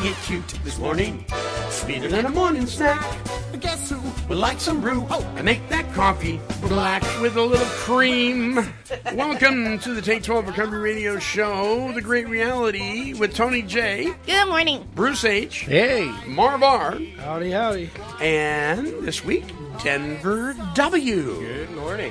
Gotta get cute this morning. Sweeter than a morning snack. Guess who would like some brew Oh, and make that coffee black with a little cream? Welcome to the Take 12 Recovery Radio Show, The Great Reality with Tony J, Good morning. Bruce H, Hey, Marv R, howdy, howdy. and this week, Denver W. Good morning.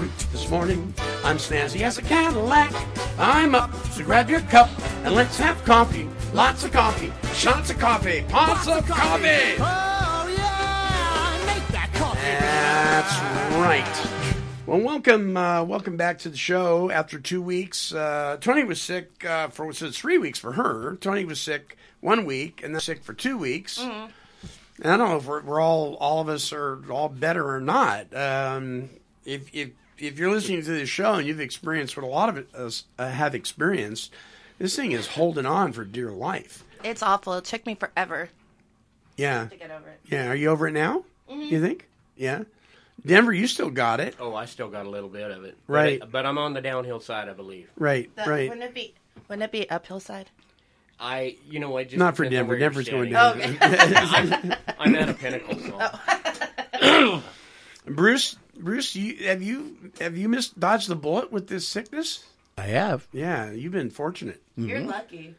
This morning. I'm snazzy as a Cadillac. I'm up, so grab your cup and let's have coffee. Lots of coffee, shots of coffee, pots of coffee. Oh, yeah, make that coffee. That's right. Well, welcome, uh, welcome back to the show. After two weeks, uh, Tony was sick uh, for so three weeks for her. Tony was sick one week and then sick for two weeks. And I don't know if we're, we're all all of us are all better or not. Um, if if if you're listening to this show and you've experienced what a lot of us uh, have experienced, this thing is holding on for dear life. It's awful. It took me forever Yeah, to get over it. yeah. Are you over it now? You think? Yeah. Denver, you still got it. Oh, I still got a little bit of it. But Right. it- But, I'm on the downhill side, I believe. Right, That- right. Wouldn't it be? Wouldn't it be uphill side? I, you know what? Just Not for Denver. Denver's going standing. down. Okay. I'm at a pinnacle, so. Oh. Bruce, Bruce, you have you have you missed dodged the bullet with this sickness? I have. Yeah, you've been fortunate. You're mm-hmm. lucky.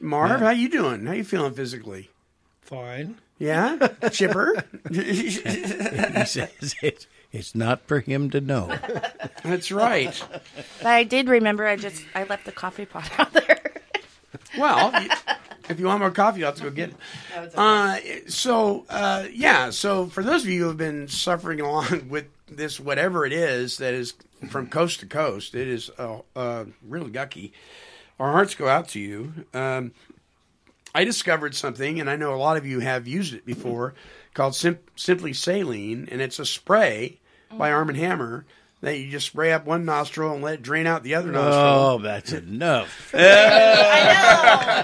Marv, how you doing? How you feeling physically? Fine. Yeah, chipper. He says it's, it's not for him to know. That's right. But I did remember. I just I left the coffee pot out there. Well, y- if you want more coffee, you'll have to go get it. Uh, so, uh, yeah, so for those of you who have been suffering along with this, whatever it is that is from coast to coast, it is uh, uh, really gucky. Our hearts go out to you. Um, I discovered something, and I know a lot of you have used it before, called Sim- Simply Saline, and it's a spray by Arm & Hammer that you just spray up one nostril and let it drain out the other oh, nostril. Oh, that's enough. I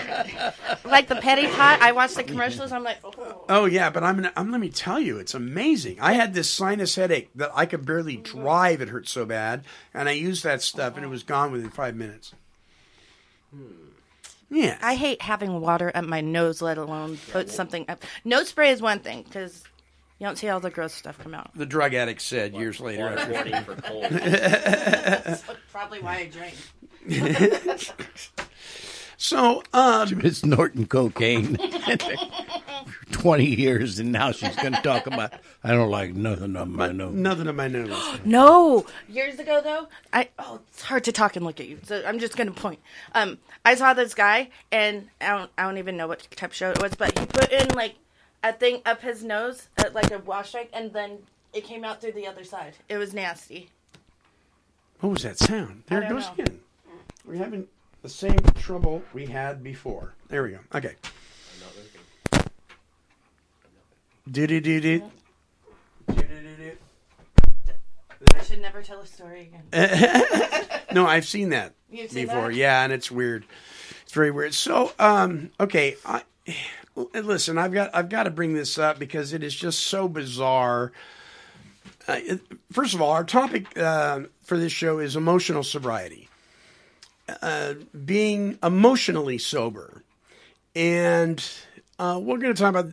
know. like the neti pot. I watched the commercials. I'm like, oh. Oh yeah, but I'm, gonna, I'm let me tell you, it's amazing. I had this sinus headache that I could barely oh, drive; it hurt so bad, and I used that stuff, and it was gone within five minutes. Hmm. Yeah, I hate having water up my nose, let alone put something up. Nose spray is one thing because you don't see all the gross stuff come out. the drug addict said years later. Or after- warning for cold. That's probably why I drink. So, um, She's been snorting cocaine 20 years, and now she's going to talk about, I don't like nothing on my nose. nothing on my nose. No, years ago though, I oh, it's hard to talk and look at you, so I'm just gonna point. Um, I saw this guy, and I don't, I don't even know what type of show it was, but he put in like a thing up his nose, uh, like a wash rag, and then it came out through the other side. It was nasty. What was that sound? There it goes know. again. We're having the same trouble we had before. There we go. Okay. Do do do do. I should never tell a story again. No, I've seen that You've seen before. that? Yeah, and it's weird. It's very weird. So, um, okay, I, listen, I've got I've got to bring this up because it is just so bizarre. Uh, first of all, our topic uh, for this show is emotional sobriety, uh, being emotionally sober, and uh, we're going to talk about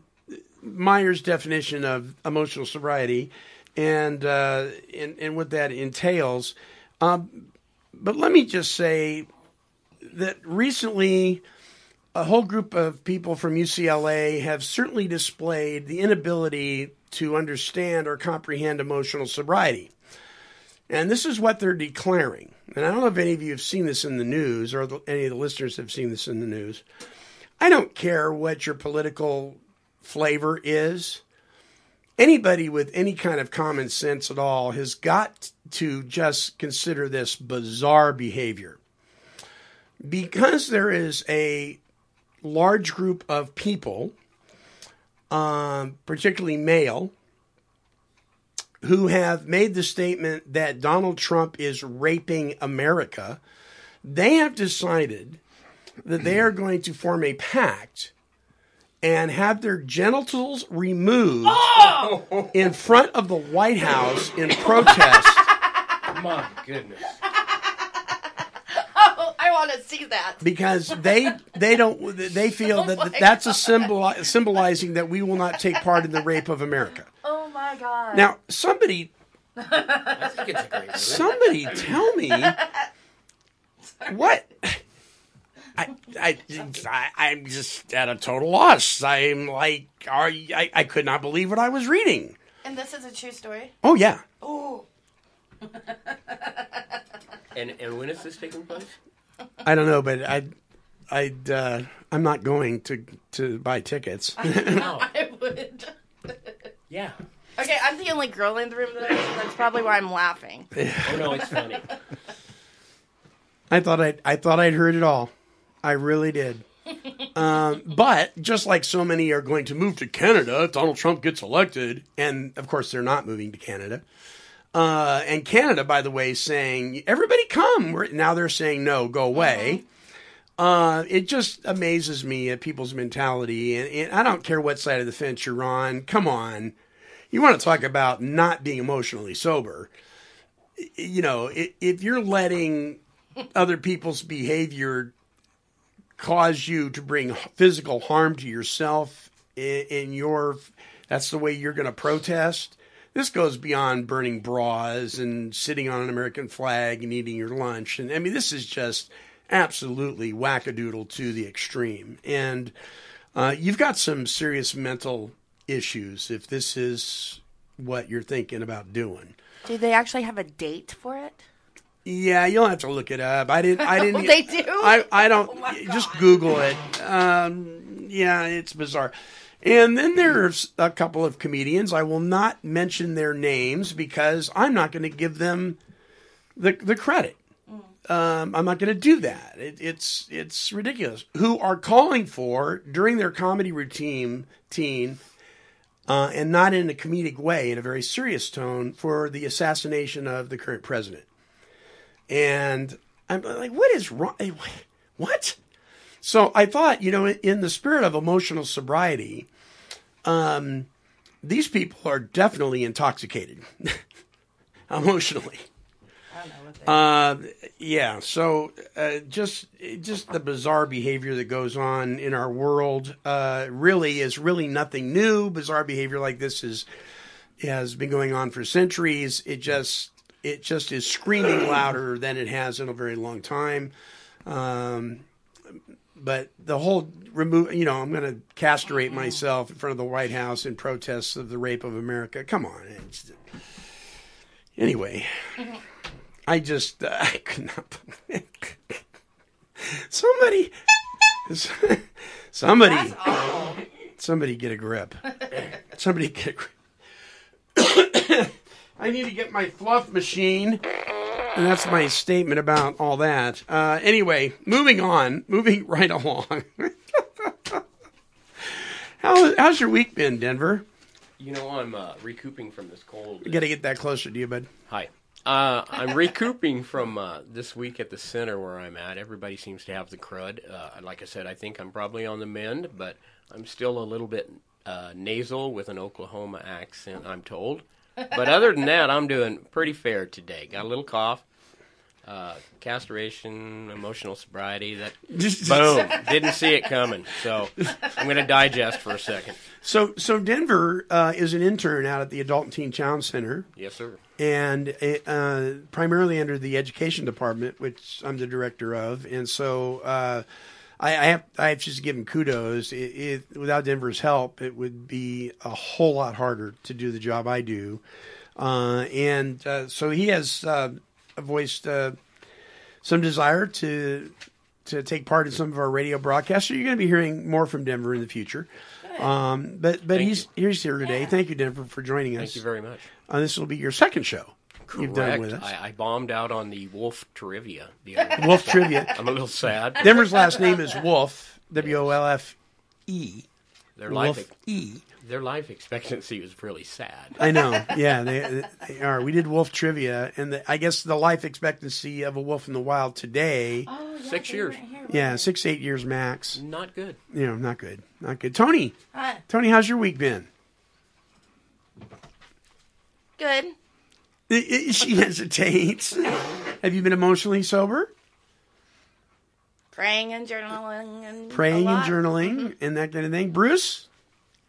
Meyer's definition of emotional sobriety and uh, and, and what that entails. Um, but let me just say that recently, a whole group of people from UCLA have certainly displayed the inability to understand or comprehend emotional sobriety. And this is what they're declaring. And I don't know if any of you have seen this in the news or any of the listeners have seen this in the news. I don't care what your political flavor is. Anybody with any kind of common sense at all has got to just consider this bizarre behavior. because there is a large group of people, um, particularly male, who have made the statement that Donald Trump is raping America, they have decided that they are going to form a pact and have their genitals removed in front of the White House in protest. My goodness. See that. because they they don't they feel oh that my that's a symbol symbolizing that we will not take part in the rape of America. Oh my god. Now, somebody I think it's a great somebody tell me what I, I, I, I'm just at a total loss. I'm like, are I, I could not believe what I was reading. and this is a true story. Oh yeah, Oh, And and when is this taking place? I don't know, but I, I'd, uh, I'm not going to to buy tickets. No. I would. Yeah. Okay, I'm the only girl in the room today, so that's probably why I'm laughing. Oh no, it's funny. I thought I I thought I'd heard it all. I really did. um, but just like so many are going to move to Canada if Donald Trump gets elected, and of course they're not moving to Canada. Uh, and Canada, by the way, saying everybody come. We're, now they're saying no, go away. Uh, it just amazes me at people's mentality, and, and I don't care what side of the fence you're on. Come on, you want to talk about not being emotionally sober? You know, if you're letting other people's behavior cause you to bring physical harm to yourself in, in your that's the way you're going to protest this goes beyond burning bras and sitting on an american flag and eating your lunch and i mean this is just absolutely wackadoodle to the extreme and uh, you've got some serious mental issues if this is what you're thinking about doing Do they actually have a date for it? yeah, you'll have to look it up. I didn't. I didn't. They do? I I don't. my just Google it. Um, yeah, it's bizarre. And then there's a couple of comedians. I will not mention their names because I'm not going to give them the the credit. Um, I'm not going to do that. It, it's it's ridiculous. Who are calling for during their comedy routine, teen, uh, and not in a comedic way, in a very serious tone, for the assassination of the current president. And I'm like, what is wrong? What? So I thought, you know, in the spirit of emotional sobriety, um, these people are definitely intoxicated emotionally. Uh, yeah. So uh, just just the bizarre behavior that goes on in our world uh, really is really nothing new. Bizarre behavior like this is has been going on for centuries. It just it just is screaming louder than it has in a very long time. Um, but the whole remove, you know, I'm going to castrate myself in front of the White House in protest of the rape of America. Come on. It's, anyway, I just uh, I could not. somebody, somebody, somebody get a grip. Somebody get a grip. I need to get my fluff machine. And that's my statement about all that. Uh, anyway, moving on, moving right along. How, how's your week been, Denver? You know, I'm uh, recouping from this cold. You got to get that closer to you, bud. Hi. Uh, I'm recouping from uh, this week at the center where I'm at. Everybody seems to have the crud. Uh, like I said, I think I'm probably on the mend, but I'm still a little bit uh, nasal with an Oklahoma accent, I'm told. But other than that, I'm doing pretty fair today. Got a little cough, uh, castration, emotional sobriety. That boom, didn't see it coming. So I'm going to digest for a second. So, so Denver uh, is an intern out at the Adult and Teen Challenge Center, Yes, sir. and uh, primarily under the education department, which I'm the director of. And so, uh, I, I have I have just to give him kudos. It, it, without Denver's help, it would be a whole lot harder to do the job I do. Uh, and uh, so he has uh, voiced uh, some desire to to take part in some of our radio broadcasts. So you're going to be hearing more from Denver in the future. Um, but but Thank he's he's here today. Thank you, Denver, for joining us. Thank you very much. Uh, this will be your second show. You've done Correct. with us. I, I bombed out on the wolf trivia. The other day. Wolf trivia. I'm a little sad. Denver's last name is Wolf. W O L F E. Their Wolf life, E. their life expectancy was really sad. I know. Yeah, they, they are. We did wolf trivia, and the, I guess the life expectancy of a wolf in the wild today, Oh, yeah, Six they years. weren't here, yeah, were six eight years max. Not good. You know, not good, not good. Tony, they? Huh. Tony, how's your week been? Good. I- I- She hesitates. Have you been emotionally sober? Praying and journaling and Praying a and lot. journaling mm-hmm. and that kind of thing. Bruce,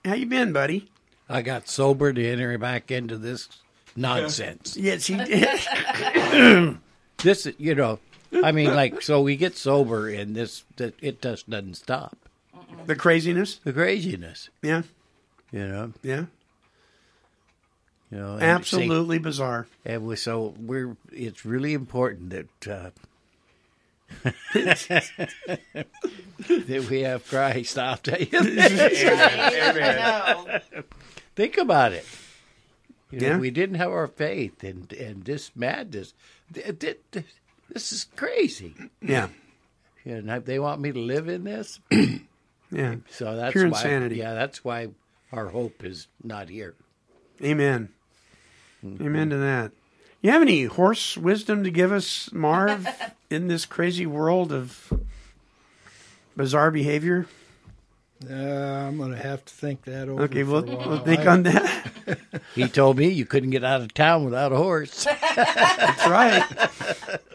how you been, buddy? I got sober to enter back into this nonsense. Yes, he did. This, you know, I mean, like, so we get sober and this, it just doesn't stop. the craziness. The craziness, Yeah, you know, yeah. You know. Absolutely bizarre. And we, so we're. It's really important that uh, that we have Christ. I'll tell you. Think about it. You know, Yeah. we didn't have our faith, and and this madness. th- th- th- This is crazy. Yeah, And they want me to live in this. yeah. So that's Pure why, insanity. Yeah, that's why our hope is not here. Amen. Amen to that. You have any horse wisdom to give us, Marv, in this crazy world of bizarre behavior? Uh, I'm going to have to think that over. Okay, for we'll, a while. we'll think on that. He told me you couldn't get out of town without a horse. That's right.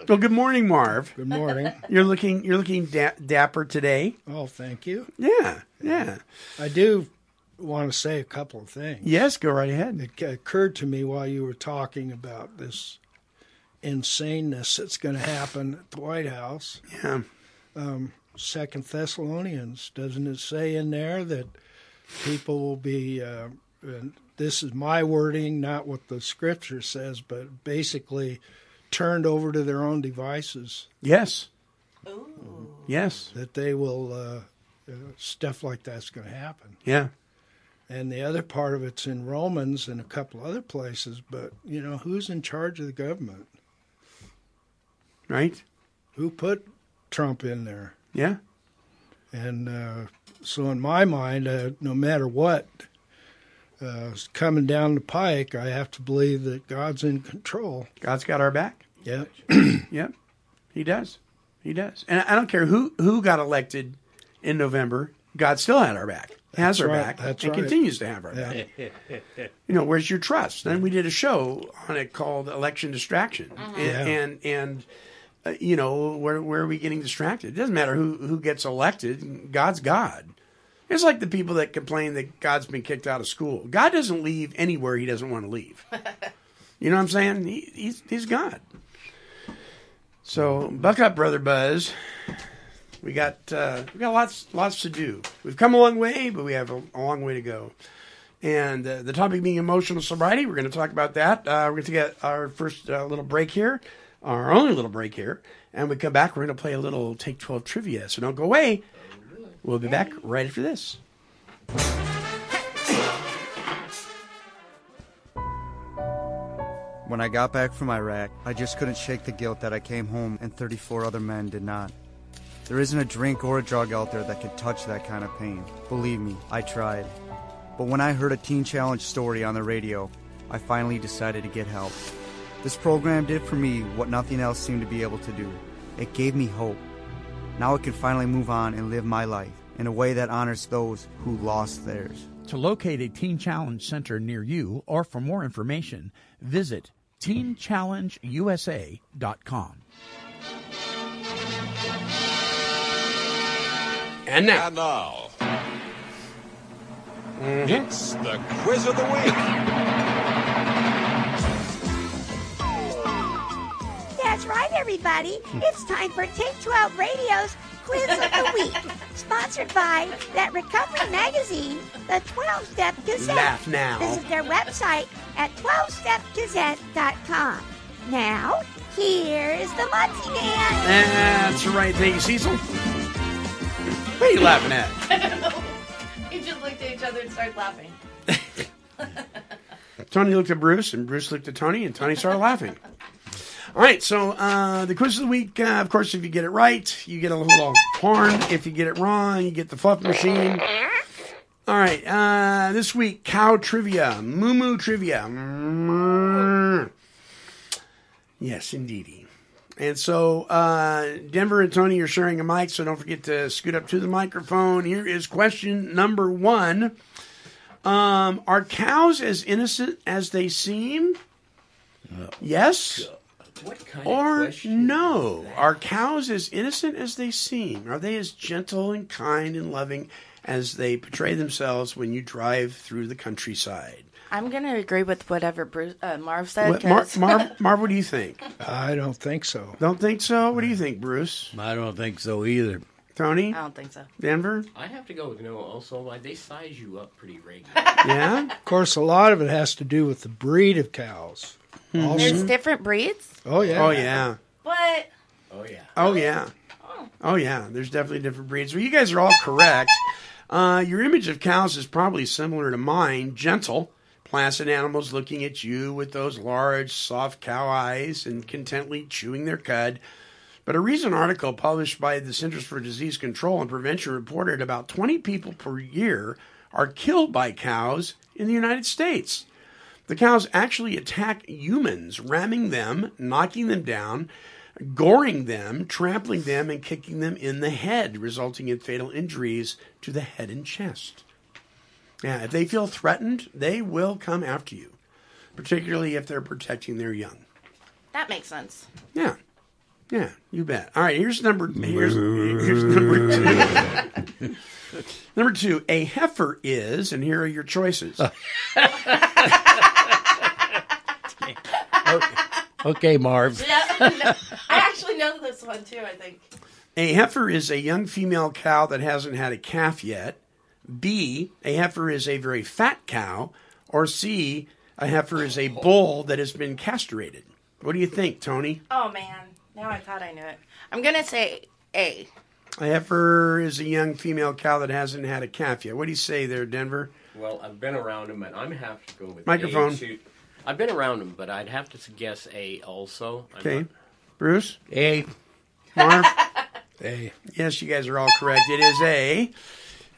Well, good morning, Marv. Good morning. You're looking you're looking da- dapper today. oh, thank you. Yeah, yeah. I do want to say a couple of things. Yes, go right ahead. It occurred to me while you were talking about this insaneness that's going to happen at the White House. Yeah, Second Thessalonians, doesn't it say in there that people will be? Uh, and this is my wording, not what the Scripture says, but basically turned over to their own devices. yes, Ooh. yes, That they will uh, uh, stuff like that's going to happen. yeah. And the other part of it's in Romans and a couple other places. But you know, who's in charge of the government? Right. Who put Trump in there? Yeah, And uh, so, in my mind, uh, no matter what uh, coming down the pike, I have to believe that God's in control. God's got our back. Yeah, Yep, he does. He does. And I don't care who who got elected in November. God still had our back. Has That's our right, back. that's and right. continues to have our Yeah. back. You know, where's your trust? Then we did a show on it called Election Distraction. And Yeah. and, and uh, you know, where where are we getting distracted? It doesn't matter who who gets elected. God's God. It's like the people that complain that God's been kicked out of school. God doesn't leave anywhere he doesn't want to leave. You know what I'm saying? He, he's he's God. So buck up, brother Buzz. We got uh, we got lots lots to do. We've come a long way, but we have a, a long way to go. And uh, the topic being emotional sobriety, we're going to talk about that. Uh, we're going to get our first uh, little break here, our only little break here, and we come back. We're going to play a little Take Twelve trivia. So don't go away. We'll be back right after this. When I got back from Iraq, I just couldn't shake the guilt that I came home and 34 other men did not. There isn't a drink or a drug out there that can touch that kind of pain. Believe me, I tried. But when I heard a Teen Challenge story on the radio, I finally decided to get help. This program did for me what nothing else seemed to be able to do. It gave me hope. Now I can finally move on and live my life in a way that honors those who lost theirs. To locate a Teen Challenge Center near you or for more information, visit teenchallengeusa.com. And now, And now, it's the quiz of the week. That's right, everybody. It's time for Take 12 Radio's Quiz of the Week, sponsored by that recovery magazine, the 12 Step Gazette. Laugh now. Visit their website at 12stepgazette.com. Now, here's the Monty Man. that's right. Thank you, Cecil. What are you laughing at? We just looked at each other and started laughing. Tony looked at Bruce, and Bruce looked at Tony, and Tony started laughing. All right, so uh, the quiz of the week, uh, of course, if you get it right, you get a little horn. If you get it wrong, you get the fluff machine. All right, uh, this week, cow trivia, moo moo trivia. Yes, indeedy. And so, uh, Denver and Tony are sharing a mic, so don't forget to scoot up to the microphone. Here is question number one um, Are cows as innocent as they seem? Yes What kind or of no? Are cows as innocent as they seem? Are they as gentle and kind and loving as they portray themselves when you drive through the countryside? I'm gonna agree with whatever Bruce, uh, Marv said. What, Mar- Marv, Marv, what do you think? I don't think so. Don't think so? What do you think, Bruce? I don't think so either. Tony? I don't think so. Denver? I have to go with no. Also, they size you up pretty regularly. Yeah? Of course, a lot of it has to do with the breed of cows. Also, There's different breeds. oh yeah, Oh, yeah. What? Oh yeah. Oh yeah. Oh yeah. There's definitely different breeds. Well, you guys are all correct. Uh, your image of cows is probably similar to mine. Gentle, placid animals looking at you with those large, soft cow eyes and contently chewing their cud. But a recent article published by the Centers for Disease Control and Prevention reported about 20 people per year are killed by cows in the United States. The cows actually attack humans, ramming them, knocking them down, goring them, trampling them, and kicking them in the head, resulting in fatal injuries to the head and chest. Yeah, if they feel threatened, they will come after you, particularly if they're protecting their young. That makes sense. Yeah. Yeah, you bet. All right, here's number here's, here's number two. number two, a heifer is, and here are your choices. Okay, Marv. Yeah, no, I actually know this one too. I think. A heifer is a young female cow that hasn't had a calf yet. B, a heifer is a very fat cow. Or C, a heifer is a bull that has been castrated. What do you think, Tony? Oh man, now I thought I knew it. I'm gonna say A. A heifer is a young female cow that hasn't had a calf yet. What do you say there, Denver? Well, I've been around them, and I'm have to go with Microphone. A to- I've been around them, but I'd have to guess A also. I'm Okay. not- Bruce? A. Marv? A. Yes, you guys are all correct. It is A.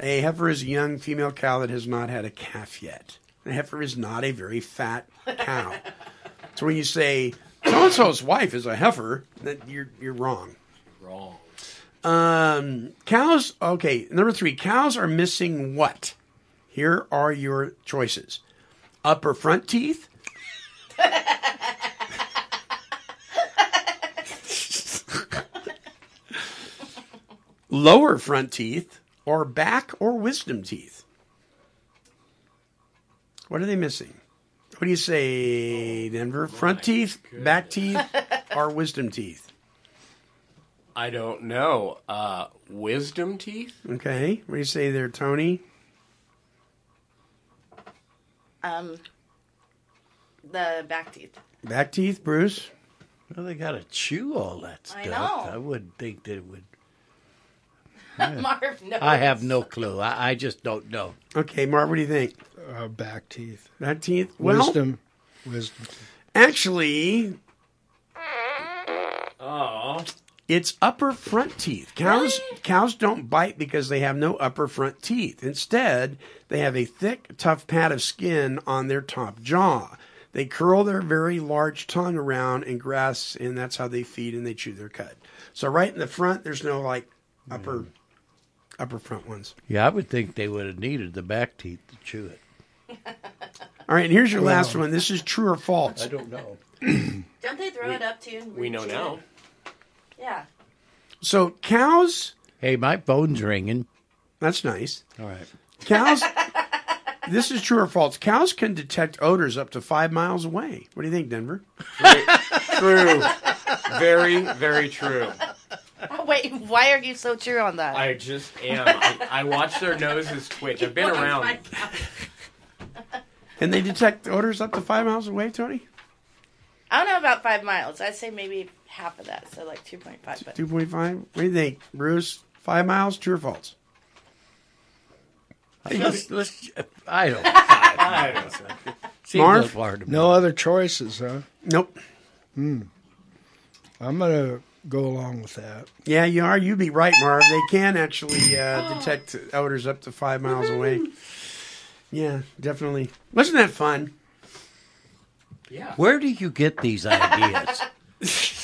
A heifer is a young female cow that has not had a calf yet. A heifer is not a very fat cow. so when you say so and so's wife is a heifer, that you're you're wrong. wrong. Um, cows. Okay, number three. Cows are missing what? Here are your choices: upper front teeth. Lower front teeth, or back or wisdom teeth. What are they missing? What do you say, Denver? Front teeth, back teeth, or wisdom teeth? I don't know. Uh, wisdom teeth. Okay. What do you say there, Tony? Um, the back teeth. Back teeth, Bruce? Well, they got to chew all that stuff. I know. I wouldn't think that it would. Marv knows. I have no clue. I, I just don't know. Okay, Marv, what do you think? Uh, back teeth. Back teeth? Well, Wisdom. Wisdom. actually, Oh, it's upper front teeth. Cows cows don't bite because they have no upper front teeth. Instead, they have a thick, tough pad of skin on their top jaw. They curl their very large tongue around and grass, and that's how they feed and they chew their cud. So right in the front, there's no like upper upper front ones. Yeah, I would think they would have needed the back teeth to chew it. All right, and here's your last one. This is true or false. I don't know. Don't they throw it up too? and we know chew now. Yeah. So cows, Hey, my phone's ringing. that's nice. All right. Cows. this is true or false. Cows can detect odors up to five miles away. What do you think, Denver? True. very, very true. Oh, wait, why are you so true on that? I just am. I, I watch their noses twitch. I've been around. And they detect odors up to five miles away, Tony? I don't know about five miles. I'd say maybe half of that, so like two point five. But 2.5. What do you think, Bruce? Five miles, true or false? Let's, let's, I don't. I don't know. Seems Marv? so far to me. No other choices, huh? Nope. Hmm. I'm gonna go along with that. Yeah, you are. You'd be right, Marv. They can actually uh, detect odors up to five miles away. Yeah, definitely. Wasn't that fun? Yeah. Where do you get these ideas?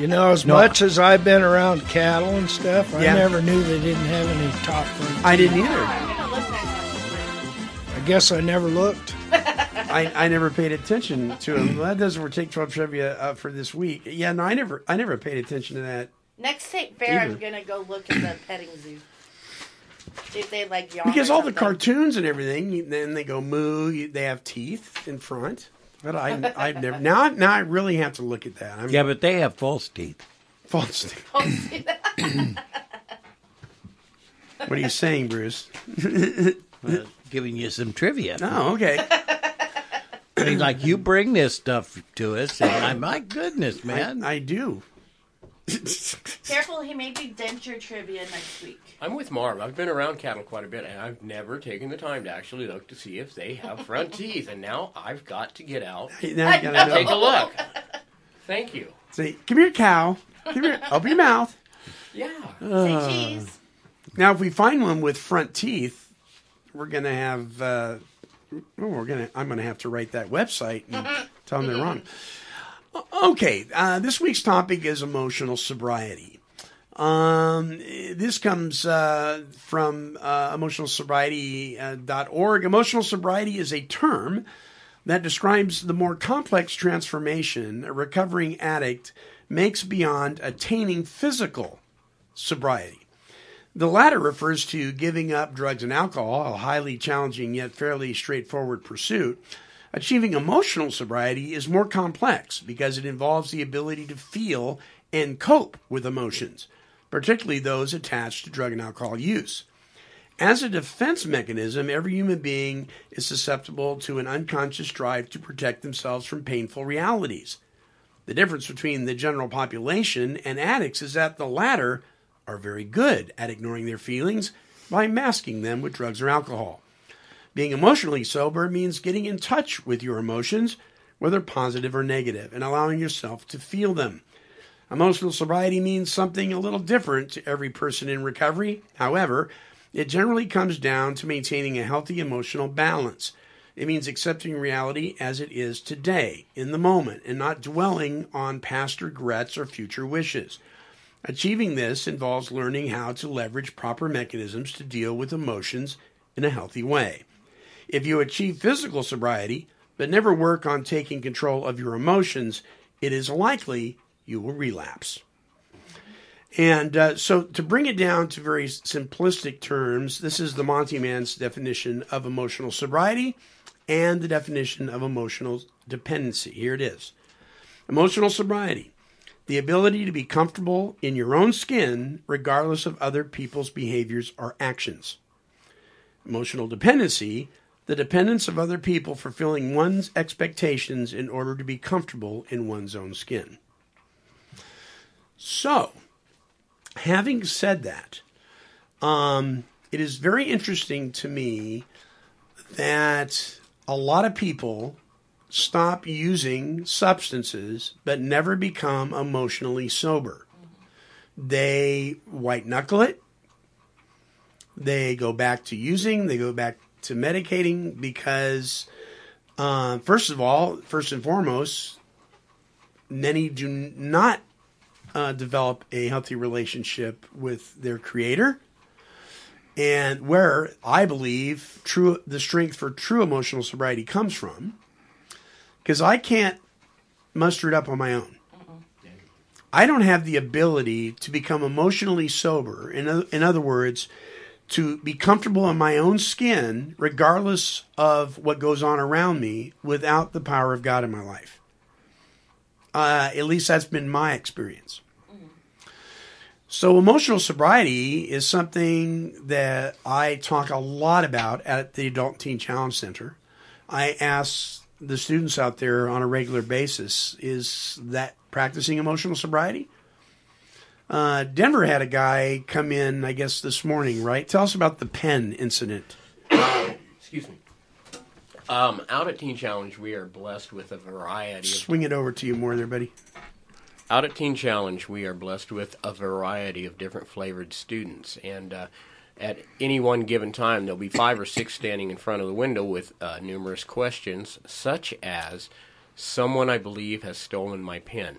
You know, as No. much as I've been around cattle and stuff, I Yeah. never knew they didn't have any top front. I didn't either. I guess I never looked. I, I never paid attention to them. Well, that doesn't take twelve trivia uh, for this week. Yeah, no, I never I never paid attention to that. Next state fair, I'm gonna go look at the petting zoo. See if they like yawn. Because all the something. cartoons and everything, you- then they go moo. You, they have teeth in front. But I, I've never now. Now I really have to look at that. I'm yeah, but they have false teeth. false. teeth. What are you saying, Bruce? giving you some trivia. Oh, okay. I mean, like you bring this stuff to us, and I, my goodness, man. I, I do. Careful, he may be denture trivia next week. I'm with Marv. I've been around cattle quite a bit, and I've never taken the time to actually look to see if they have front teeth. And now I've got to get out Now you gotta know. take a look. Thank you. Say, come here, cow. Come here. Open your mouth. Yeah. Uh, cheese. Now, if we find one with front teeth, we're gonna have. Uh, oh, we're gonna. I'm gonna have to write that website and tell them they're wrong. Okay, uh, this week's topic is emotional sobriety. Um, this comes uh, from uh, emotionalsobriety.org. Emotional sobriety is a term that describes the more complex transformation a recovering addict makes beyond attaining physical sobriety. The latter refers to giving up drugs and alcohol, a highly challenging yet fairly straightforward pursuit. Achieving emotional sobriety is more complex because it involves the ability to feel and cope with emotions, particularly those attached to drug and alcohol use. As a defense mechanism, every human being is susceptible to an unconscious drive to protect themselves from painful realities. The difference between the general population and addicts is that the latter are very good at ignoring their feelings by masking them with drugs or alcohol. Being emotionally sober means getting in touch with your emotions, whether positive or negative, and allowing yourself to feel them. Emotional sobriety means something a little different to every person in recovery. However, it generally comes down to maintaining a healthy emotional balance. It means accepting reality as it is today, in the moment, and not dwelling on past regrets or future wishes. Achieving this involves learning how to leverage proper mechanisms to deal with emotions in a healthy way. If you achieve physical sobriety, but never work on taking control of your emotions, it is likely you will relapse. And uh, so, to bring it down to very simplistic terms, this is the Monty Man's definition of emotional sobriety and the definition of emotional dependency. Here it is Emotional sobriety, the ability to be comfortable in your own skin regardless of other people's behaviors or actions. Emotional dependency, the dependence of other people fulfilling one's expectations in order to be comfortable in one's own skin. So, having said that, um, it is very interesting to me that a lot of people stop using substances but never become emotionally sober. They white knuckle it. They go back to using, they go back to medicating because, uh, first of all, first and foremost, many do not uh, develop a healthy relationship with their creator. And where I believe true the strength for true emotional sobriety comes from, because I can't muster it up on my own. I don't have the ability to become emotionally sober. In, in other words, to be comfortable in my own skin, regardless of what goes on around me, without the power of God in my life. Uh, at least that's been my experience. So, emotional sobriety is something that I talk a lot about at the Adult Teen Challenge Center. I ask the students out there on a regular basis is that practicing emotional sobriety? Uh, Denver had a guy come in, I guess, this morning, right? Tell us about the pen incident. Excuse me. Um, out at Teen Challenge, we are blessed with a variety of Swing it over to you more there, buddy. Out at Teen Challenge, we are blessed with a variety of different flavored students, and uh, at any one given time, there'll be five or six standing in front of the window with uh, numerous questions, such as, "Someone I believe has stolen my pen."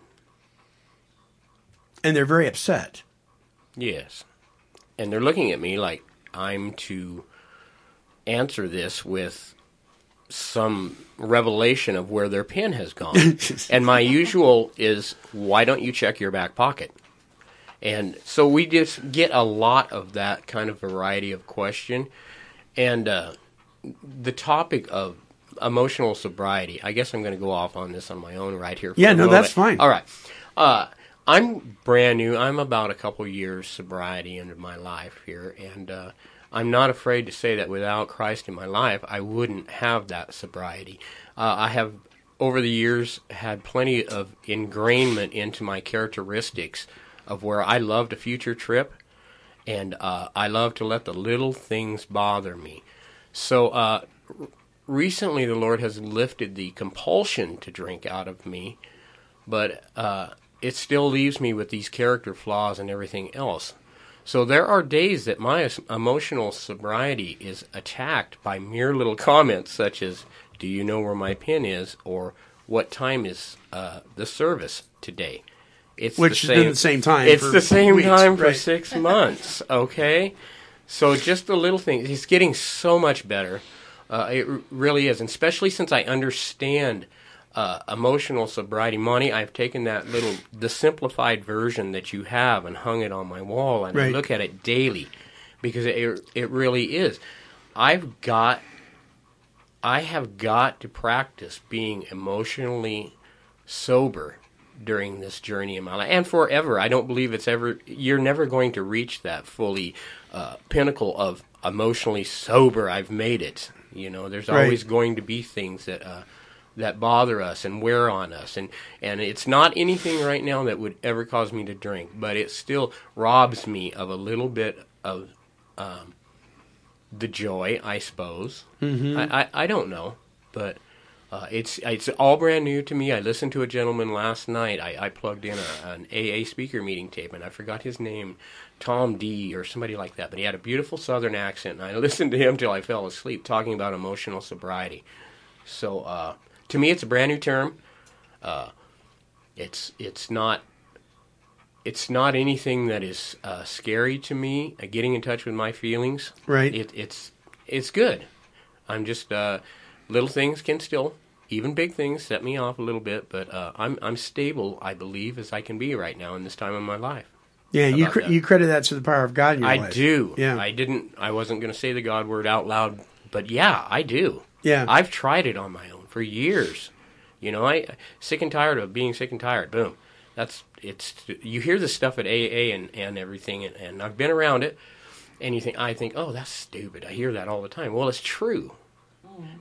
And they're very upset. Yes, and they're looking at me like I'm to answer this with some revelation of where their pen has gone. and my usual is, why don't you check your back pocket? And so we just get a lot of that kind of variety of question. And uh, the topic of emotional sobriety, I guess I'm going to go off on this on my own right here. for Yeah, no, that's fine. All right. Uh, I'm brand new. I'm about a couple years sobriety into my life here, and uh, I'm not afraid to say that without Christ in my life, I wouldn't have that sobriety. Uh, I have, over the years, had plenty of ingrainment into my characteristics of where I loved a future trip, and uh, I love to let the little things bother me. So uh, recently, the Lord has lifted the compulsion to drink out of me, but uh, it still leaves me with these character flaws and everything else. So there are days that my emotional sobriety is attacked by mere little comments such as, "Do you know where my pin is?" or "What time is uh, the service today?" It's Which the same, been the same time It's for the same weeks, time for right. six months. Okay, so just the little things. It's getting so much better. Uh, it r- really is, and especially since I understand uh, emotional sobriety. Monty, I've taken that little the simplified version that you have and hung it on my wall, and I look at it daily because it it really is. I've got I have got to practice being emotionally sober during this journey in my life and forever. I don't believe it's ever you're never going to reach that fully uh, pinnacle of emotionally sober. I've made it. You know, there's Right. always going to be things that uh, that bother us and wear on us, and and it's not anything right now that would ever cause me to drink, but it still robs me of a little bit of um, the joy, I suppose. Mhm. I, I I don't know, but uh, it's it's all brand new to me. I listened to a gentleman last night. I, I plugged in a, an AA speaker meeting tape, and I forgot his name, Tom D or somebody like that. But he had a beautiful Southern accent, and I listened to him till I fell asleep, talking about emotional sobriety. So uh, to me, it's a brand new term. Uh, it's it's not it's not anything that is uh, scary to me. Uh, getting in touch with my feelings, Right. It, it's it's good. I'm just uh, little things can still, even big things, set me off a little bit. But uh, I'm I'm stable, I believe, as I can be right now in this time of my life. Yeah, you that? you credit that to the power of God in your I life. do. Yeah. I didn't. I wasn't going to say the God word out loud, but yeah, I do. Yeah. I've tried it on my own for years. You know, I sick and tired of being sick and tired. Boom. That's it's. You hear this stuff at AA and and everything, and, and I've been around it, and you think I think, oh, that's stupid. I hear that all the time. Well, it's true.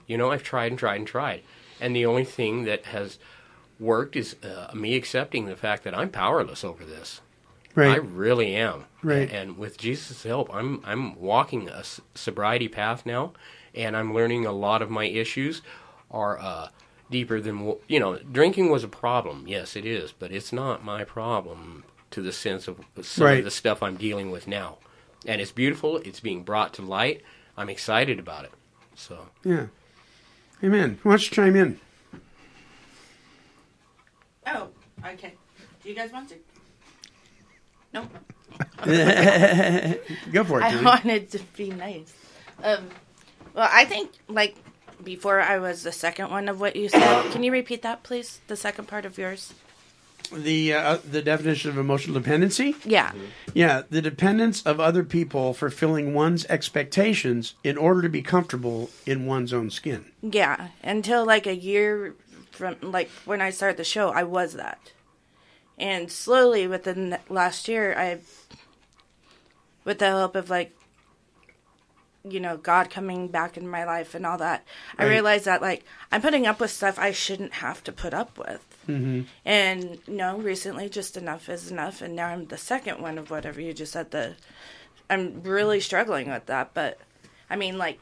You know, I've tried and tried and tried, and the only thing that has worked is uh, me accepting the fact that I'm powerless over this. Right. I really am. Right. And with Jesus' help, I'm I'm walking a sobriety path now, and I'm learning a lot of my issues are uh, deeper than you know. Drinking was a problem, yes, it is, but it's not my problem to the sense of some Right. of the stuff I'm dealing with now. And it's beautiful. It's being brought to light. I'm excited about it. So Yeah. Amen. Why don't you chime in? Oh, okay. Do you guys want to? No. Go for it, I Julie. wanted to be nice. Um, well, I think like before I was the second one of what you said. Can you repeat that, please? The second part of yours. The uh, the definition of emotional dependency. Yeah. Yeah, the dependence of other people fulfilling one's expectations in order to be comfortable in one's own skin. Yeah, until like a year from like when I started the show, I was that. And slowly within the last year, I with the help of like you know, God coming back in my life and all that, I Right. realized that like I'm putting up with stuff I shouldn't have to put up with. Mm-hmm. And you know, recently just enough is enough and now I'm the second one of whatever you just said the I'm really struggling with that, but I mean like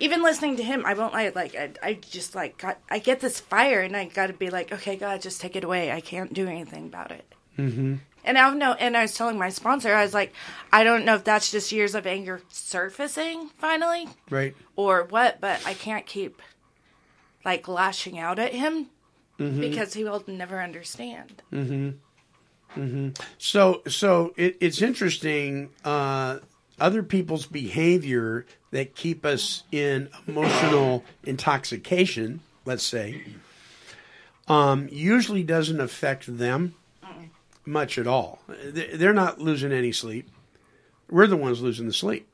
even listening to him, I won't lie. Like I, I just like got, I get this fire, and I got to be like, okay, God, just take it away. I can't do anything about it. Mm-hmm. And I know, and I was telling my sponsor, I was like, I don't know if that's just years of anger surfacing finally, Right. or what, but I can't keep like lashing out at him Mhm. because he will never understand. Mm-hmm. Mm-hmm. So, so it, it's interesting. Uh, other people's behavior that keep us in emotional intoxication, let's say, um, usually doesn't affect them much at all. They- They're not losing any sleep. We're the ones losing the sleep.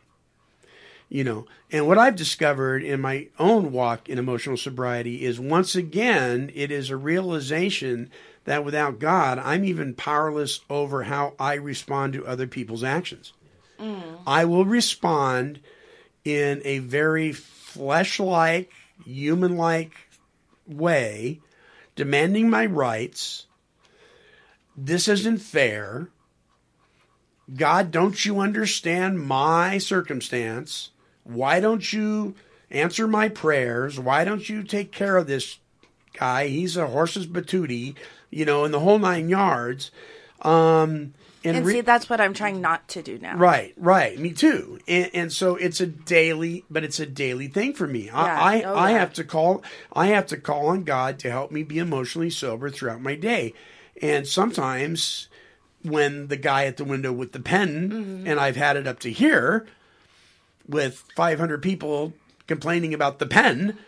You know, and what I've discovered in my own walk in emotional sobriety is once again, it is a realization that without God, I'm even powerless over how I respond to other people's actions. Mm. I will respond in a very flesh like, human like way, demanding my rights. This isn't fair. God, don't you understand my circumstance? Why don't you answer my prayers? Why don't you take care of this guy? He's a horse's batootie, you know, in the whole nine yards. Um, and, And re- see, that's what I'm trying not to do now. Right, right. Me too. And, and so it's a daily, but it's a daily thing for me. Yeah. I, I, Oh, I yeah. have to call, I have to call on God to help me be emotionally sober throughout my day. And sometimes when the guy at the window with the pen, Mm-hmm. and I've had it up to here with 500 people complaining about the pen,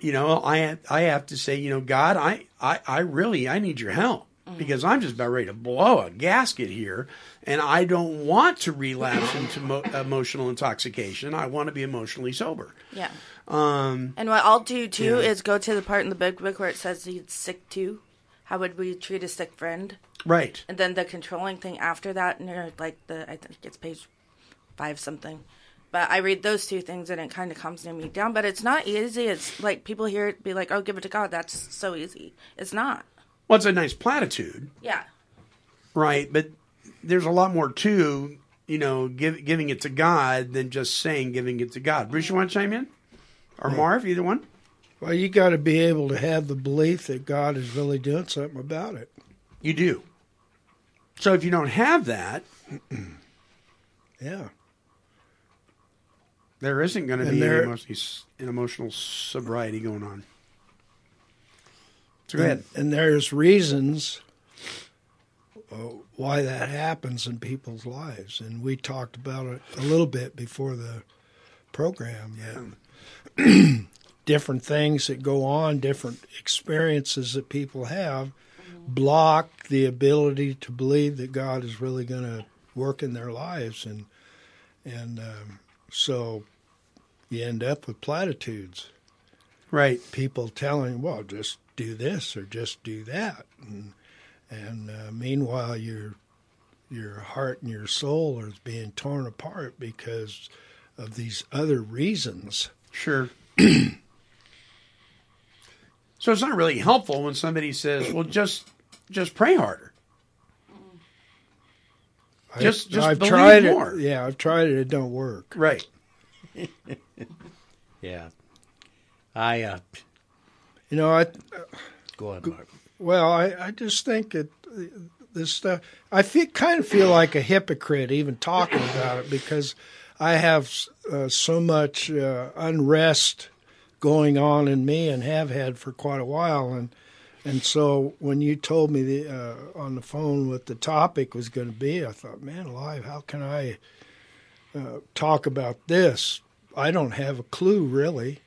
you know, I, I have to say, you know, God, I, I, I really, I need your help Mm-hmm. because I'm just about ready to blow a gasket here, and I don't want to relapse into mo- emotional intoxication. I want to be emotionally sober. Yeah. Um, And what I'll do too Yeah. is go to the part in the big book where it says he's sick too. How would we treat a sick friend? right. And then the controlling thing after that, near like the I think it's page five something. But I read those two things and it kind of calms me down. But it's not easy. It's like people hear it be like, "Oh, give it to God." That's so easy. It's not. Well, it's a nice platitude, Yeah. right? But there's a lot more to you know give, giving it to God than just saying giving it to God. Bruce, you want to chime in, or Marv, either one? Well, you got to be able to have the belief that God is really doing something about it. You do. So if you don't have that, Yeah. there isn't going to be there- an emotional, an emotional sobriety going on. So go ahead. And, and there's reasons uh, why that happens in people's lives, and we talked about it a little bit before the program. Yeah. different things that go on, different experiences that people have, block the ability to believe that God is really going to work in their lives, and and um, so you end up with platitudes Right. people telling, well, just do this or just do that, and and uh, meanwhile your your heart and your soul are being torn apart because of these other reasons. Sure. so it's not really helpful when somebody says, "Well, just just pray harder." I- Just- just I've believe tried more. it. Yeah, I've tried it. It don't work. Right. Yeah. I uh, You know, I go ahead, Mark. Well, I, I just think that this stuff. I feel kind of feel like a hypocrite even talking about it because I have uh, so much uh, unrest going on in me and have had for quite a while, and and so when you told me the, uh, on the phone what the topic was going to be, I thought, man, alive, how can I uh, talk about this? I don't have a clue really.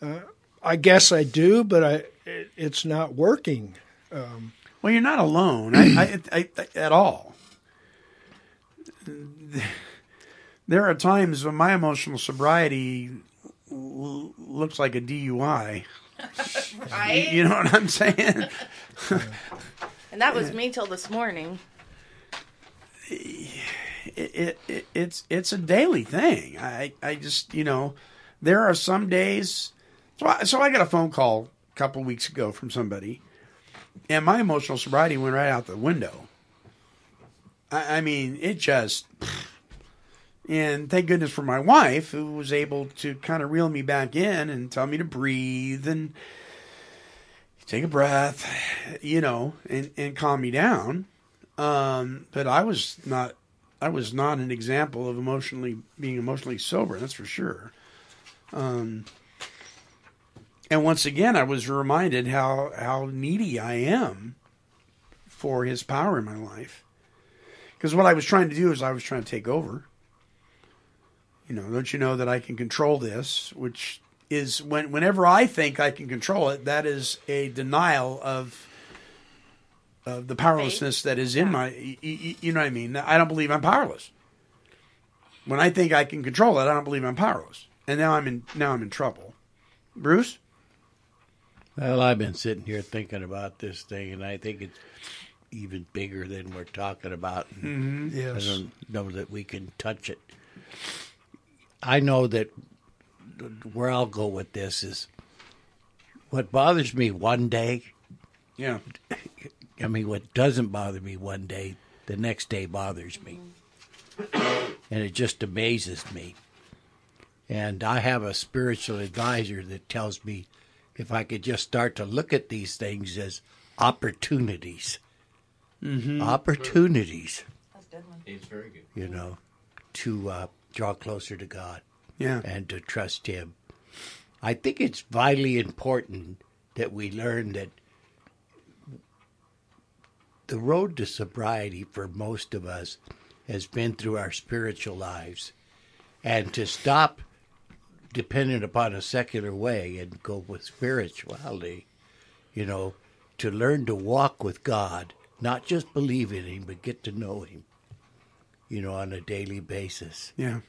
Uh, I guess I do, but I it, it's not working. Um, Well, you're not alone I, I, I, at all. There are times when my emotional sobriety l- looks like a DUI. Right? You know what I'm saying? And that was me till this morning. it, it, it it's it's a daily thing. I I just you know there are some days. So I, so I got a phone call a couple weeks ago from somebody, and my emotional sobriety went right out the window. I, I mean, it just And thank goodness for my wife, who was able to kind of reel me back in and tell me to breathe and take a breath, you know, and, and calm me down. Um, but I was not, I was not an example of emotionally being emotionally sober. That's for sure. Um, and once again, I was reminded how how needy I am for His power in my life. Because what I was trying to do is I was trying to take over. You know, don't you know that I can control this? Which is when whenever I think I can control it, that is a denial of of the powerlessness that is in my. y- y- You know what I mean? I don't believe I'm powerless. When I think I can control it, I don't believe I'm powerless, and now I'm in now I'm in trouble. Bruce, Well, I've been sitting here thinking about this thing, and I think it's even bigger than we're talking about. Mhm. Yes. I don't know that we can touch it. I know that where I'll go with this is what bothers me one day. Yeah. I mean, what doesn't bother me one day, the next day bothers me. And it just amazes me. And I have a spiritual advisor that tells me if I could just start to look at these things as opportunities. Mhm. Opportunities, It's very good. you know, to uh, draw closer to God Yeah. and to trust Him. I think it's vitally important that we learn that the road to sobriety for most of us has been through our spiritual lives. And to stop dependent upon a secular way and go with spirituality, you know, to learn to walk with God, not just believe in Him, but get to know Him, you know, on a daily basis yeah,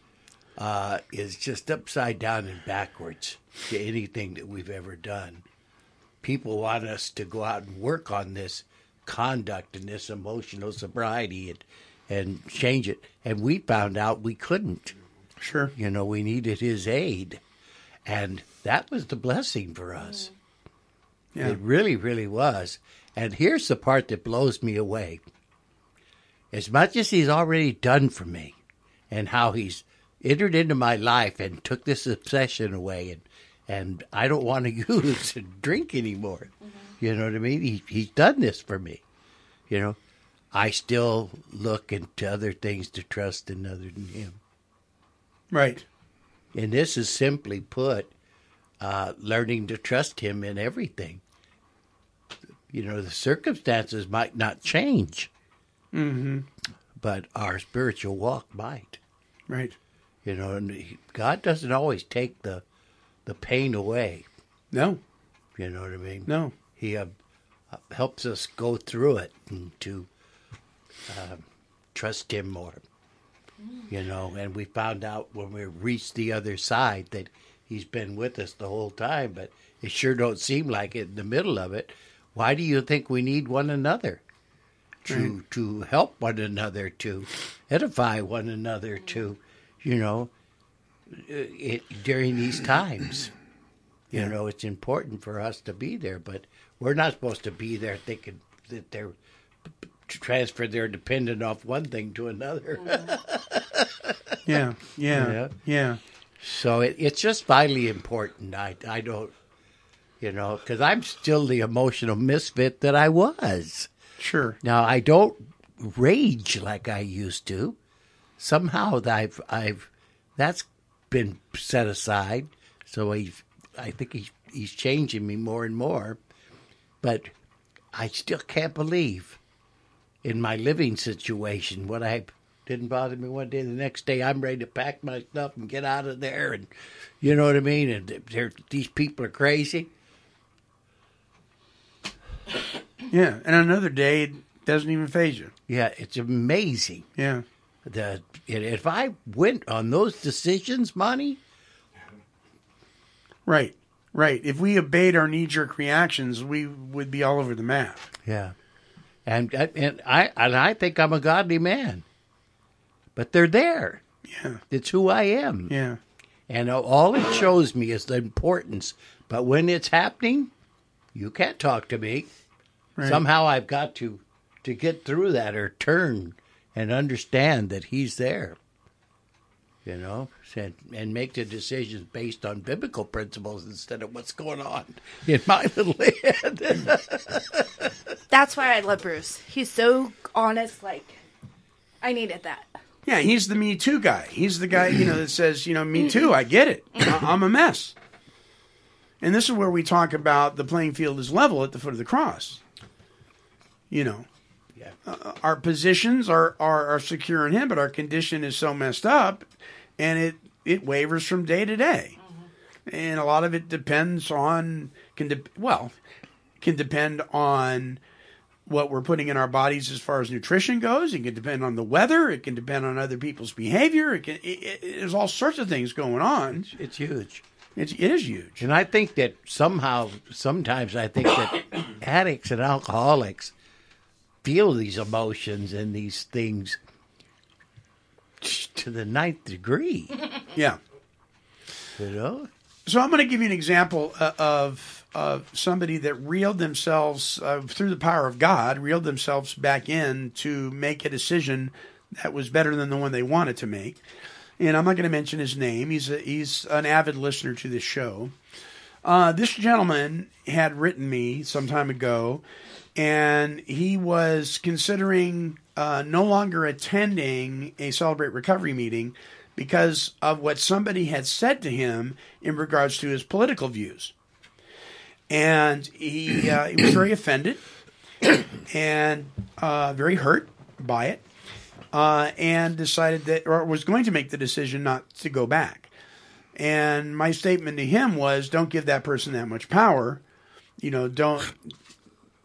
uh, is just upside down and backwards to anything that we've ever done. People want us to go out and work on this conduct and this emotional sobriety and and change it, and we found out we couldn't. Sure, you know, we needed his aid, and that was the blessing for us. Yeah. It really, really was. And here's the part that blows me away. As much as he's already done for me, and how he's entered into my life and took this obsession away, and and I don't want to use and drink anymore. You know what I mean? He he's done this for me. You know, I still look into other things to trust in other than him. right. And this is simply put, uh, learning to trust him in everything. You know, the circumstances might not change, Mm-hmm. but our spiritual walk might. Right. You know, and he- God doesn't always take the the pain away. No. You know what I mean? No. He uh, helps us go through it and to um, trust Him more. You know, and we found out when we reached the other side that He's been with us the whole time, but it sure don't seem like it in the middle of it. Why do you think we need one another? To Right. to help one another, to edify one another, to you know, eh, it, during these times. You know, it's important for us to be there, but we're not supposed to be there thinking that they're transfer their dependent off one thing to another. Yeah. Yeah. Yeah. Yeah. So it, it's just vitally important. I I don't, you know, because I'm still the emotional misfit that I was. Sure. Now I don't rage like I used to. Somehow I've I've that's been set aside. So he, I think he's he's changing me more and more. But I still can't believe in my living situation what I didn't bother me one day. The next day I'm ready to pack my stuff and get out of there, and you know what I mean. And these people are crazy. Yeah. And another day it doesn't even phase you. Yeah, it's amazing. Yeah. that if I went on those decisions, Monty, Right. Right. If we obeyed our knee jerk reactions, we would be all over the map. yeah, and and I and I think I'm a godly man, but they're there. Yeah. It's who I am. Yeah. And all it shows me is the importance. But when it's happening, you can't talk to me. Right. Somehow I've got to to get through that or turn and understand that he's there. You know, and, and make the decisions based on biblical principles instead of what's going on in my little head. That's why I love Bruce. He's so honest. Like, I needed that. Yeah, he's the Me Too guy. He's the guy, you know, that says, you know, Me Too, I get it. I- I'm a mess. And this is where we talk about the playing field is level at the foot of the cross. You know, Yeah. uh, our positions are, are, are secure in Him, but our condition is so messed up, and it it wavers from day to day, and a lot of it depends on can de- well can depend on what we're putting in our bodies as far as nutrition goes. It can depend on the weather. It can depend on other people's behavior. It can. It, it, there's all sorts of things going on. It's huge. It's, it is huge. And I think that somehow, sometimes I think that addicts and alcoholics feel these emotions and these things to the ninth degree. Yeah. You know? So I'm going to give you an example uh, of of somebody that reeled themselves uh, through the power of God, reeled themselves back in to make a decision that was better than the one they wanted to make. And I'm not going to mention his name. He's a, he's an avid listener to this show. Uh, this gentleman had written me some time ago, and he was considering uh, no longer attending a Celebrate Recovery meeting because of what somebody had said to him in regards to his political views. And he, uh, he was very offended and uh, very hurt by it, uh, and decided that, or was going to make the decision not to go back. And my statement to him was, don't give that person that much power. You know, don't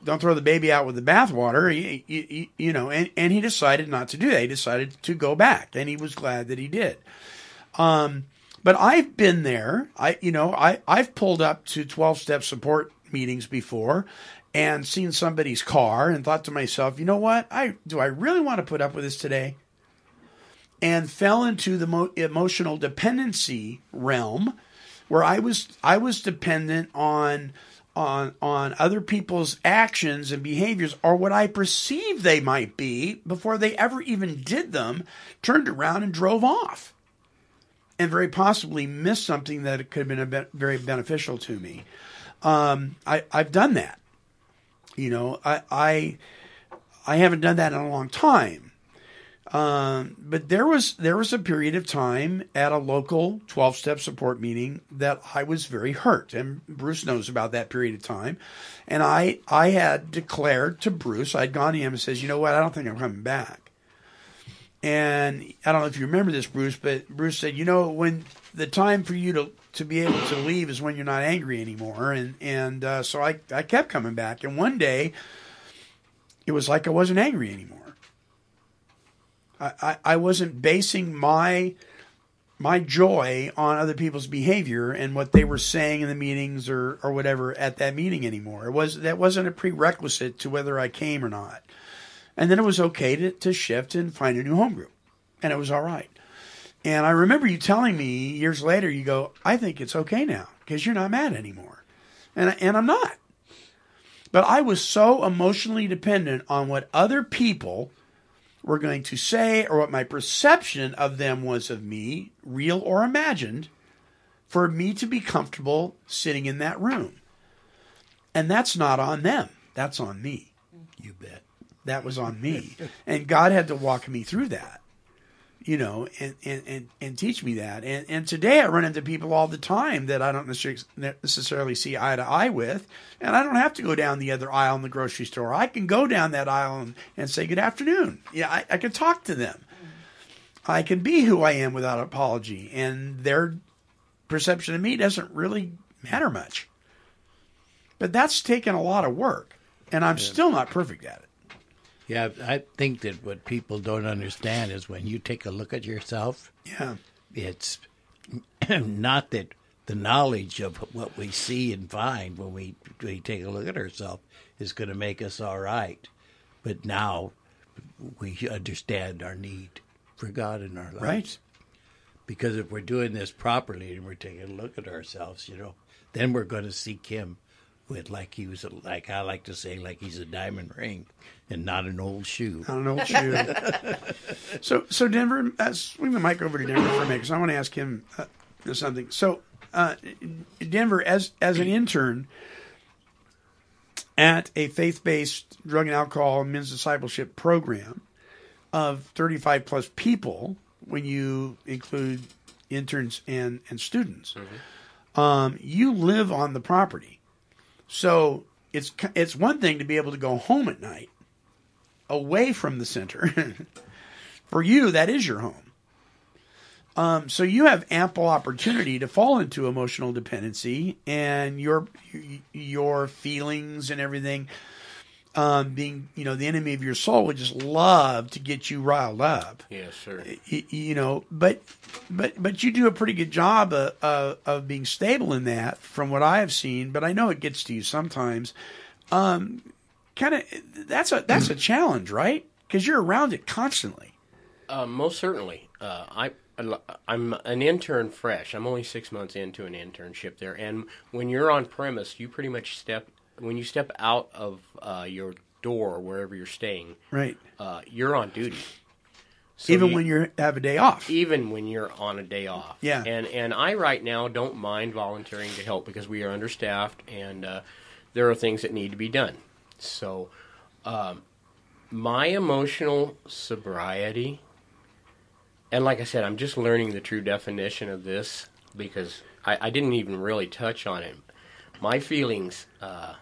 don't throw the baby out with the bathwater. You, you, you know, and, and he decided not to do that. He decided to go back, and he was glad that he did. Um, but I've been there. I, you know, I I've pulled up to twelve step support meetings before, and seen somebody's car, and thought to myself, you know what? I do I really want to put up with this today? And fell into the mo- emotional dependency realm, where I was I was dependent on on on other people's actions and behaviors or what I perceived they might be before they ever even did them, turned around and drove off. And very possibly missed something that could have been very beneficial to me. Um, I, I've done that. You know, I, I I haven't done that in a long time. Um, but there was there was a period of time at a local twelve step support meeting that I was very hurt, and Bruce knows about that period of time. And I I had declared to Bruce, I'd gone to him and says, you know what, I don't think I'm coming back. And I don't know if you remember this, Bruce, but Bruce said, you know, when the time for you to to be able to leave is when you're not angry anymore, and and uh, so I I kept coming back, and one day it was like I wasn't angry anymore. I, I, I wasn't basing my my joy on other people's behavior and what they were saying in the meetings or, or whatever at that meeting anymore. It was that wasn't a prerequisite to whether I came or not. And then it was okay to, to shift and find a new home group. And it was all right. And I remember you telling me years later, you go, I think it's okay now because you're not mad anymore. And, and I'm not. But I was so emotionally dependent on what other people were going to say or what my perception of them was of me, real or imagined, for me to be comfortable sitting in that room. And that's not on them. That's on me. You bet. That was on me. and God had to walk me through that, you know, and, and, and, and teach me that. And, and today I run into people all the time that I don't necessarily, necessarily see eye to eye with. And I don't have to go down the other aisle in the grocery store. I can go down that aisle and, and say good afternoon. Yeah, I, I can talk to them. I can be who I am without apology. And their perception of me doesn't really matter much. But that's taken a lot of work. And I'm still not perfect at it. Yeah, I think that what people don't understand is when you take a look at yourself, Yeah. it's not that the knowledge of what we see and find when we, we take a look at ourselves is going to make us all right. But now we understand our need for God in our lives. Right. Because if we're doing this properly and we're taking a look at ourselves, you know, then we're going to seek Him with like he was like I like to say like he's a diamond ring and not an old shoe. Not an old shoe. so, so Denver, uh, swing the mic over to Denver for a minute because I want to ask him uh, something. So, uh, Denver, as as an intern at a faith-based drug and alcohol men's discipleship program of 35 plus people, when you include interns and and students, um, you live on the property. So it's it's one thing to be able to go home at night, away from the center. For you, that is your home. Um, so you have ample opportunity to fall into emotional dependency, and your your feelings and everything, um, being you know the enemy of your soul, would just love to get you riled up. Yes, sir. Y- you know, but but but you do a pretty good job of, of, of being stable in that, from what I have seen. But I know it gets to you sometimes. Um, kind of that's a that's a challenge, right? Because you're around it constantly. Uh, most certainly. Uh, I I'm an intern fresh. I'm only six months into an internship there, and when you're on premise, you pretty much step when you step out of uh, your door wherever you're staying. Right. Uh, you're on duty. even you- when you have a day off. even when you're on a day off. Yeah. And and I right now don't mind volunteering to help because we are understaffed and uh, there are things that need to be done. So, um, my emotional sobriety, and like I said, I'm just learning the true definition of this because I, I didn't even really touch on it. My feelings. Uh,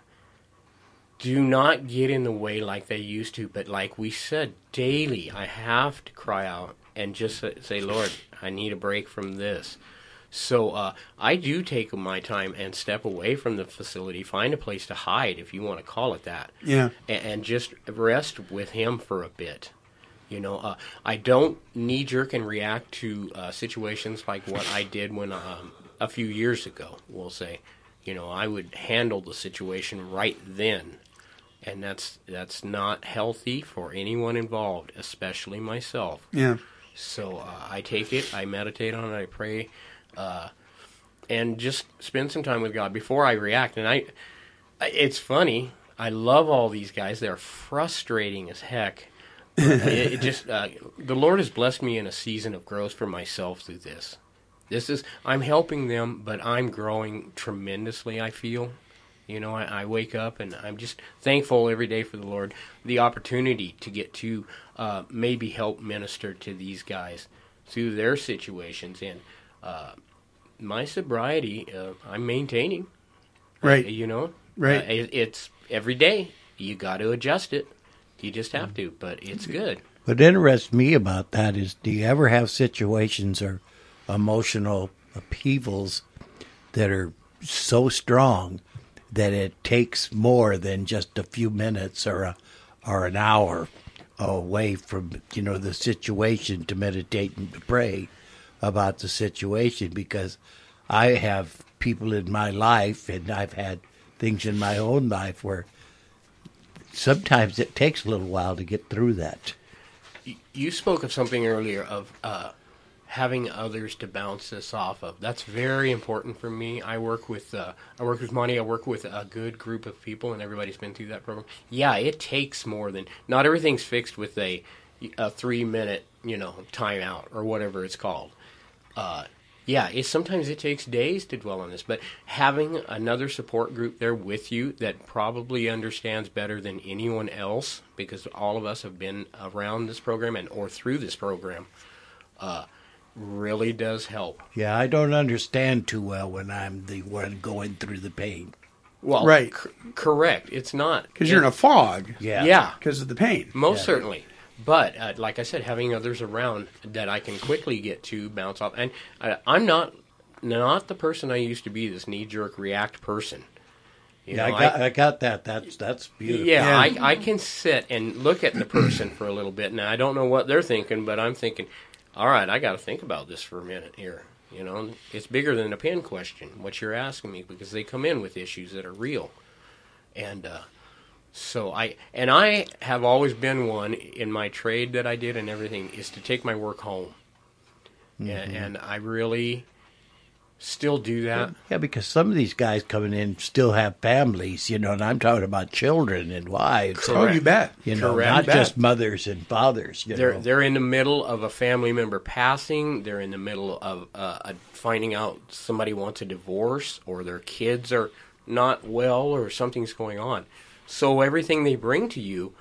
do not get in the way like they used to. But like we said, daily, I have to cry out and just say, Lord, I need a break from this. So uh, I do take my time and step away from the facility, find a place to hide, if you want to call it that, Yeah. a- and, just rest with Him for a bit. You know, uh, I don't knee jerk and react to uh, situations like what I did when um, a few years ago. We'll say, you know, I would handle the situation right then, and that's that's not healthy for anyone involved, especially myself. Yeah. So uh, I take it, I meditate on it, I pray, uh, and just spend some time with God before I react. And I, it's funny. I love all these guys. They're frustrating as heck. it, it just uh, the Lord has blessed me in a season of growth for myself through this. This is I'm helping them, but I'm growing tremendously. I feel, you know, I, I wake up and I'm just thankful every day for the Lord, the opportunity to get to uh, maybe help minister to these guys through their situations and uh, my sobriety. Uh, I'm maintaining, Right. Uh, you know, Right. Uh, it, it's every day. You got to adjust it. You just have to, but it's good. What interests me about that is do you ever have situations or emotional upheavals that are so strong that it takes more than just a few minutes or a or an hour away from you know the situation to meditate and to pray about the situation because I have people in my life and I've had things in my own life where sometimes it takes a little while to get through that. You spoke of something earlier of uh, having others to bounce this off of. That's very important for me. I work with uh, I work with Monty. I work with a good group of people, and everybody's been through that program. Yeah, it takes more than not everything's fixed with a a three minute you know timeout or whatever it's called. Uh, yeah, it sometimes it takes days to dwell on this, but having another support group there with you that probably understands better than anyone else, because all of us have been around this program and or through this program, uh, really does help. Yeah, I don't understand too well when I'm the one going through the pain. Well, Right. c- correct. It's not Because you're in a fog. Yeah. yeah, Because of the pain. most Yeah. certainly. But uh, like I said, having others around that I can quickly get to bounce off, and uh, I'm not not the person I used to be. This knee jerk react person. You Yeah, know, I got I, got that. That's that's beautiful. Yeah, Yeah. I, I can sit and look at the person for a little bit. Now I don't know what they're thinking, but I'm thinking, all right, I got to think about this for a minute here. You know, it's bigger than a pin question what you're asking me because they come in with issues that are real, and uh, so I and I have always been one in my trade that I did and everything is to take my work home, and, and I really still do that. Yeah, because some of these guys coming in still have families, you know, and I'm talking about children and wives. Oh, you bet. You know, Correct. not You just mothers and fathers. You They're know. they're in the middle of a family member passing. They're in the middle of uh, uh, finding out somebody wants a divorce, or their kids are not well, or something's going on. So everything they bring to you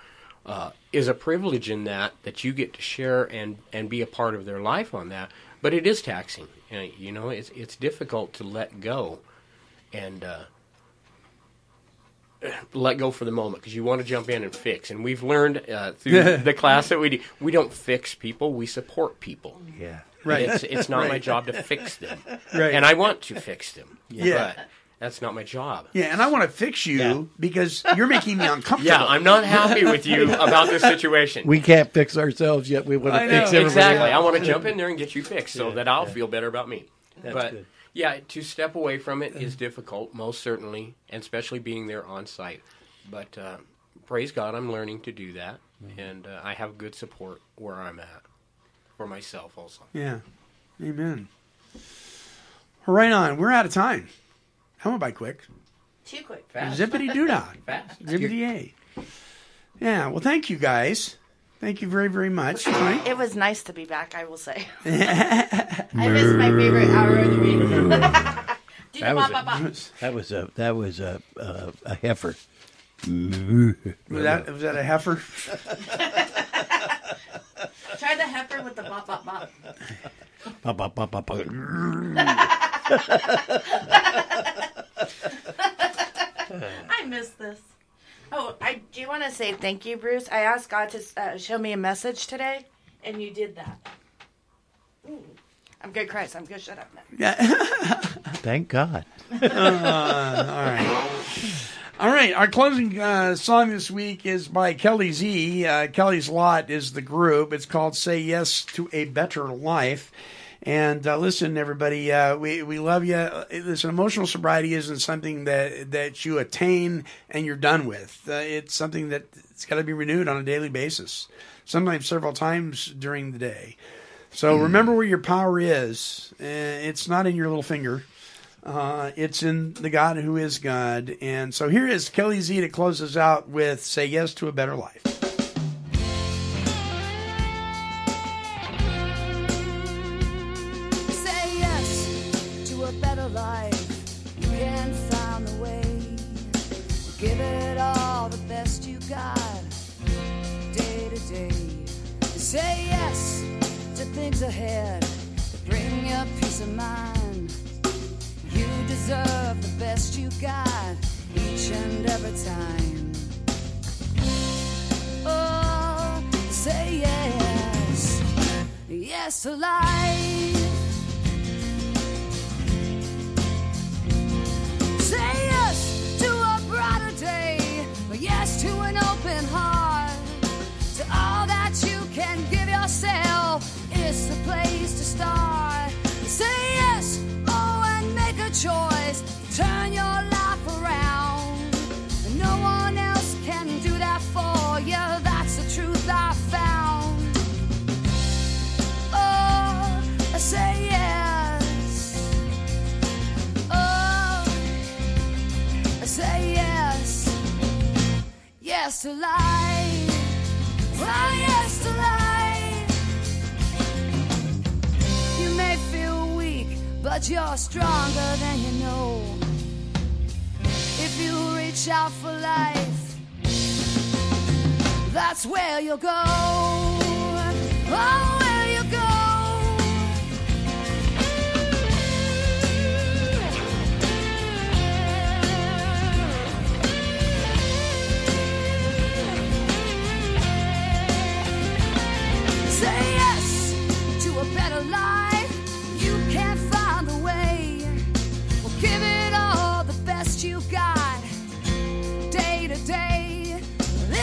uh, is a privilege in that that you get to share and and be a part of their life on that. But it is taxing. Uh, you know, it's it's difficult to let go, and. Uh, let go for the moment because you want to jump in and fix. And we've learned uh, through the class that we do, we don't fix people, we support people. Yeah. Right. It's, it's not my job to fix them. Right. And I want to fix them. Yeah. But that's not my job. Yeah, and I want to fix you Yeah. because you're making me uncomfortable. Yeah, I'm not happy with you about this situation. We can't fix ourselves yet. We want I to fix everybody exactly. else. I want to jump in there and get you fixed so that I'll feel better about me. That's but good. yeah, to step away from it is difficult, most certainly, and especially being there on site. But uh, praise God, I'm learning to do that, Mm-hmm. and uh, I have good support where I'm at for myself also. Yeah. Amen. Right on. We're out of time. That went by quick. Too quick. Zippity doo dah. Fast. Zippity a. Yeah. Well, thank you guys. Thank you very, very much. Right? It was nice to be back, I will say. I miss my favorite hour of the week. Do the That was, bop, bop, bop. a, that was a that was a a, a heifer. Was that was that a heifer? Try the heifer with the bop, bop, bop. Ba, ba, ba, ba, ba. I miss this. Oh, I do want to say thank you, Bruce. I asked God to uh, show me a message today, and you did that. Ooh. I'm good, Christ. I'm good. Shut up now. Thank God. all right. All right. Our closing uh, song this week is by Kelly Z. Uh, Kelly's Lot is the group. It's called "Say Yes to a Better Life." And uh, listen, everybody, uh, we we love you. Listen, emotional sobriety isn't something that that you attain and you're done with. Uh, it's something that it's got to be renewed on a daily basis, sometimes several times during the day. So remember where your power is. Uh, it's not in your little finger. Uh, it's in the God who is God. And so here is Kelly Z to close us out with "Say Yes to a Better Life." Got, day to day. Say yes to things ahead. Bring you peace of mind. You deserve the best you got each and every time. Oh, say yes, yes to life. The place to start. Say yes, oh, and make a choice. Turn your life around. No one else can do that for you. That's the truth I found. Oh, say yes. Oh, say yes. Yes to life. But you're stronger than you know. If you reach out for life, that's where you'll go. Oh,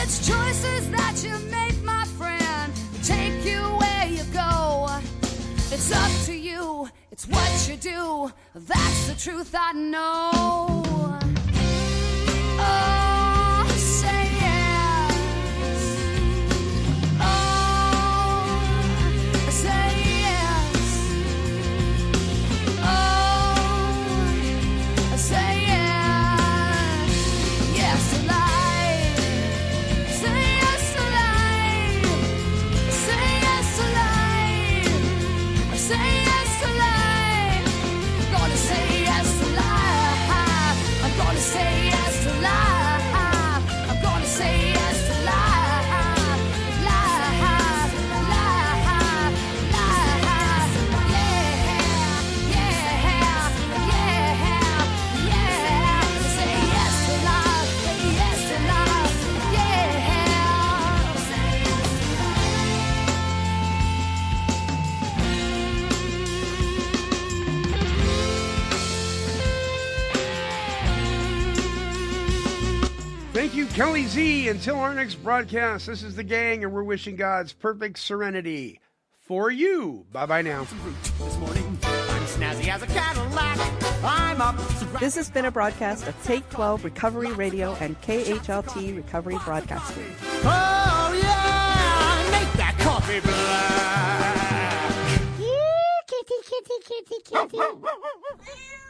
It's choices that you make, my friend. Take you where you go. It's up to you. It's what you do. That's the truth I know. Kelly Z. Until our next broadcast, this is the gang, and we're wishing God's perfect serenity for you. Bye bye now. This morning, I'm snazzy as a Cadillac. I'm up. This has been a broadcast of Take 12 Recovery Radio and KHLT Recovery Broadcasting. Oh, yeah. Make that coffee black. Here, kitty, kitty, kitty, kitty.